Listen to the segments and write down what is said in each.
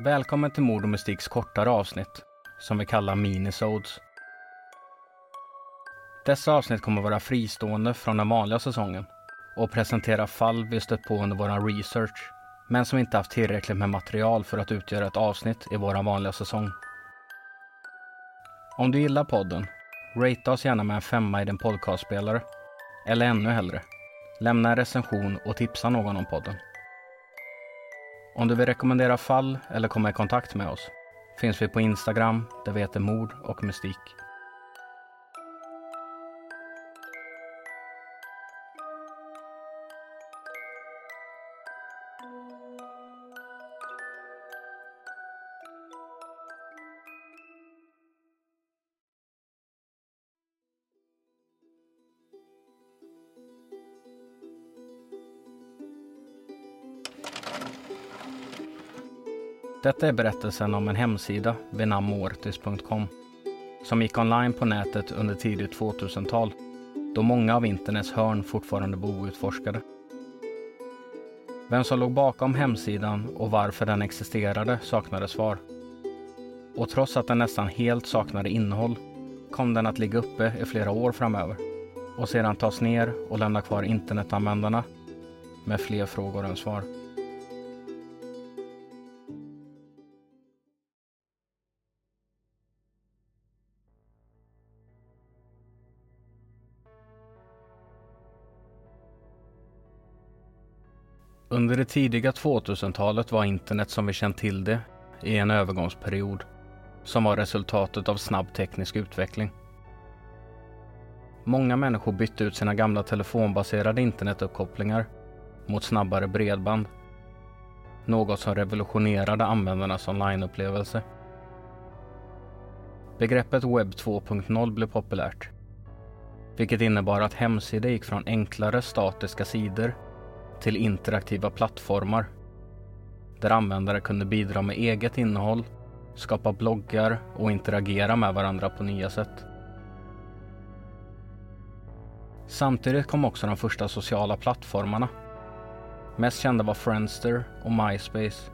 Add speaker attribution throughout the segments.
Speaker 1: Välkommen till Mord och Mystiks kortare avsnitt, som vi kallar minisodes. Dessa avsnitt kommer vara fristående från den vanliga säsongen och presentera fall vi stött på under vår research, men som inte haft tillräckligt med material för att utgöra ett avsnitt i vår vanliga säsong. Om du gillar podden, rate oss gärna med en femma i din podcastspelare. Eller ännu hellre, lämna en recension och tipsa någon om podden. Om du vill rekommendera fall eller komma i kontakt med oss finns vi på Instagram där vi heter Mord och Mystik. Detta är berättelsen om en hemsida vid namn mortis.com som gick online på nätet under tidigt 2000-tal då många av internets hörn fortfarande var outforskade. Vem som låg bakom hemsidan och varför den existerade saknade svar. Och trots att den nästan helt saknade innehåll kom den att ligga uppe i flera år framöver och sedan tas ner och lämna kvar internetanvändarna med fler frågor än svar. Under det tidiga 2000-talet var internet som vi känt till det i en övergångsperiod som var resultatet av snabb teknisk utveckling. Många människor bytte ut sina gamla telefonbaserade internetuppkopplingar mot snabbare bredband. Något som revolutionerade användarnas onlineupplevelse. Begreppet webb 2.0 blev populärt. Vilket innebar att hemsidor gick från enklare statiska sidor till interaktiva plattformar där användare kunde bidra med eget innehåll, skapa bloggar och interagera med varandra på nya sätt. Samtidigt kom också de första sociala plattformarna. Mest kända var Friendster och MySpace.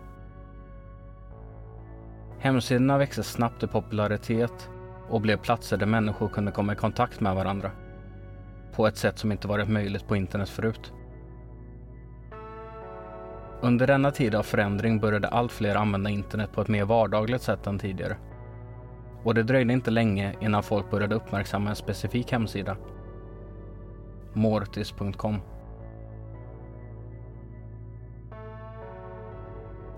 Speaker 1: Hemsidorna växte snabbt i popularitet och blev platser där människor kunde komma i kontakt med varandra på ett sätt som inte varit möjligt på internet förut. Under denna tid av förändring började allt fler använda internet på ett mer vardagligt sätt än tidigare. Och det dröjde inte länge innan folk började uppmärksamma en specifik hemsida. Mortis.com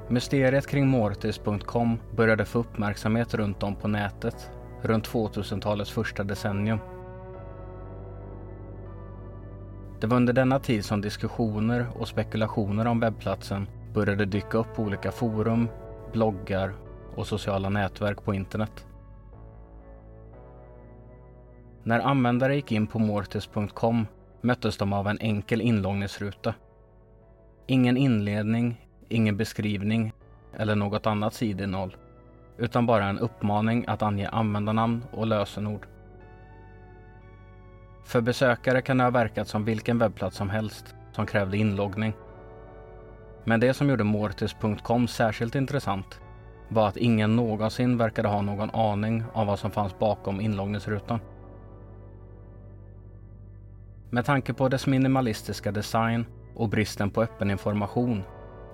Speaker 1: Mysteriet kring Mortis.com började få uppmärksamhet runt om på nätet runt 2000-talets första decennium. Det var under denna tid som diskussioner och spekulationer om webbplatsen började dyka upp på olika forum, bloggar och sociala nätverk på internet. När användare gick in på mortis.com möttes de av en enkel inloggningsruta. Ingen inledning, ingen beskrivning eller något annat sidinnehåll, utan bara en uppmaning att ange användarnamn och lösenord. För besökare kan det ha verkat som vilken webbplats som helst som krävde inloggning. Men det som gjorde Mortis.com särskilt intressant var att ingen någonsin verkade ha någon aning om vad som fanns bakom inloggningsrutan. Med tanke på dess minimalistiska design och bristen på öppen information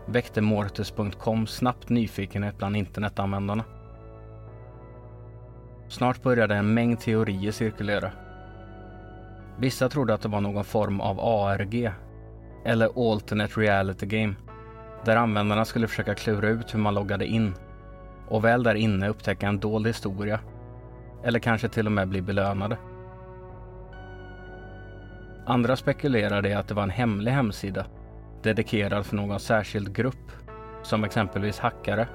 Speaker 1: väckte Mortis.com snabbt nyfikenhet bland internetanvändarna. Snart började en mängd teorier cirkulera Vissa trodde att det var någon form av ARG, eller Alternate Reality Game, där användarna skulle försöka klura ut hur man loggade in och väl där inne upptäcka en dold historia, eller kanske till och med bli belönade. Andra spekulerade i att det var en hemlig hemsida dedikerad för någon särskild grupp, som exempelvis hackare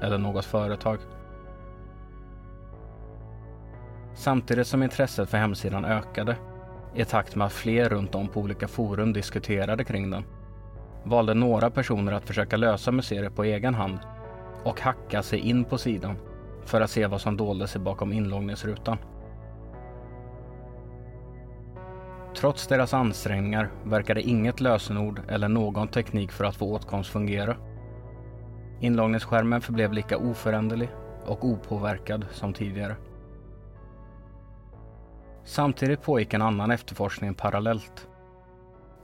Speaker 1: eller något företag. Samtidigt som intresset för hemsidan ökade i takt med att fler runt om på olika forum diskuterade kring den valde några personer att försöka lösa mysteriet på egen hand och hacka sig in på sidan för att se vad som dolde sig bakom inloggningsrutan. Trots deras ansträngningar verkade inget lösenord eller någon teknik för att få åtkomst fungera. Inloggningsskärmen förblev lika oföränderlig och opåverkad som tidigare. Samtidigt pågick en annan efterforskning parallellt.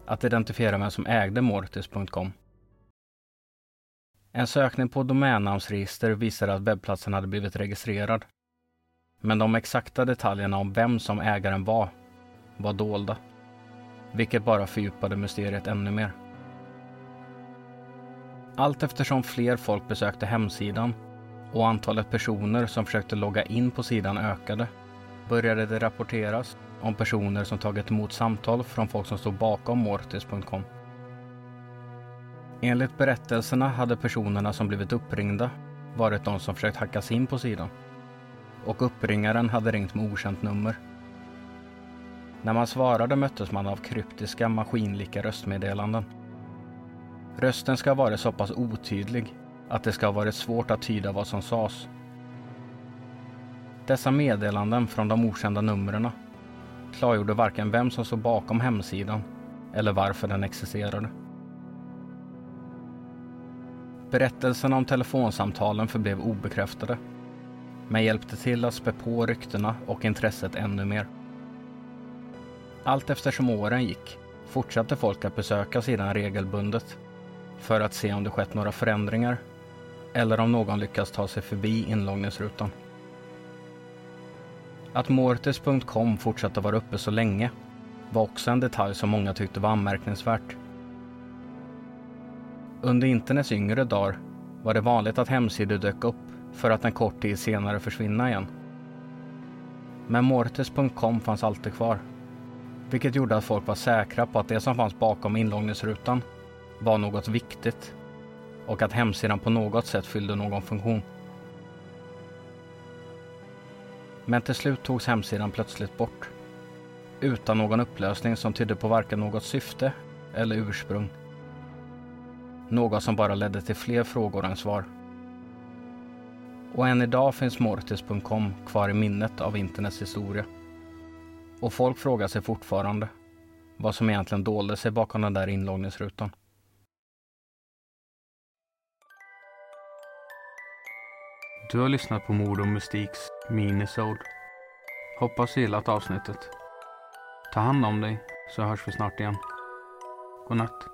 Speaker 1: Att identifiera vem som ägde Mortis.com. En sökning på domännamnsregister visade att webbplatsen hade blivit registrerad. Men de exakta detaljerna om vem som ägaren var, var dolda. Vilket bara fördjupade mysteriet ännu mer. Allt eftersom fler folk besökte hemsidan och antalet personer som försökte logga in på sidan ökade började det rapporteras om personer som tagit emot samtal från folk som stod bakom Mortis.com. Enligt berättelserna hade personerna som blivit uppringda varit de som försökt hacka sig in på sidan. Och uppringaren hade ringt med okänt nummer. När man svarade möttes man av kryptiska maskinlika röstmeddelanden. Rösten ska ha varit så pass otydlig att det ska ha varit svårt att tyda vad som sades. Dessa meddelanden från de okända numren klargjorde varken vem som stod bakom hemsidan eller varför den existerade. Berättelserna om telefonsamtalen förblev obekräftade, men hjälpte till att spä på ryktena och intresset ännu mer. Allt eftersom åren gick fortsatte folk att besöka sidan regelbundet för att se om det skett några förändringar eller om någon lyckats ta sig förbi inloggningsrutan. Att Mortis.com fortsatte vara uppe så länge var också en detalj som många tyckte var anmärkningsvärt. Under internets yngre dagar var det vanligt att hemsidor dök upp för att en kort tid senare försvinna igen. Men Mortis.com fanns alltid kvar. Vilket gjorde att folk var säkra på att det som fanns bakom inloggningsrutan var något viktigt och att hemsidan på något sätt fyllde någon funktion. Men till slut togs hemsidan plötsligt bort. Utan någon upplösning som tydde på varken något syfte eller ursprung. Något som bara ledde till fler frågor än svar. Och än idag finns Mortis.com kvar i minnet av internets historia. Och folk frågar sig fortfarande vad som egentligen dolde sig bakom den där inloggningsrutan. Du har lyssnat på Mord och Mystiks minisode. Hoppas du gillat avsnittet. Ta hand om dig så hörs vi snart igen. Godnatt.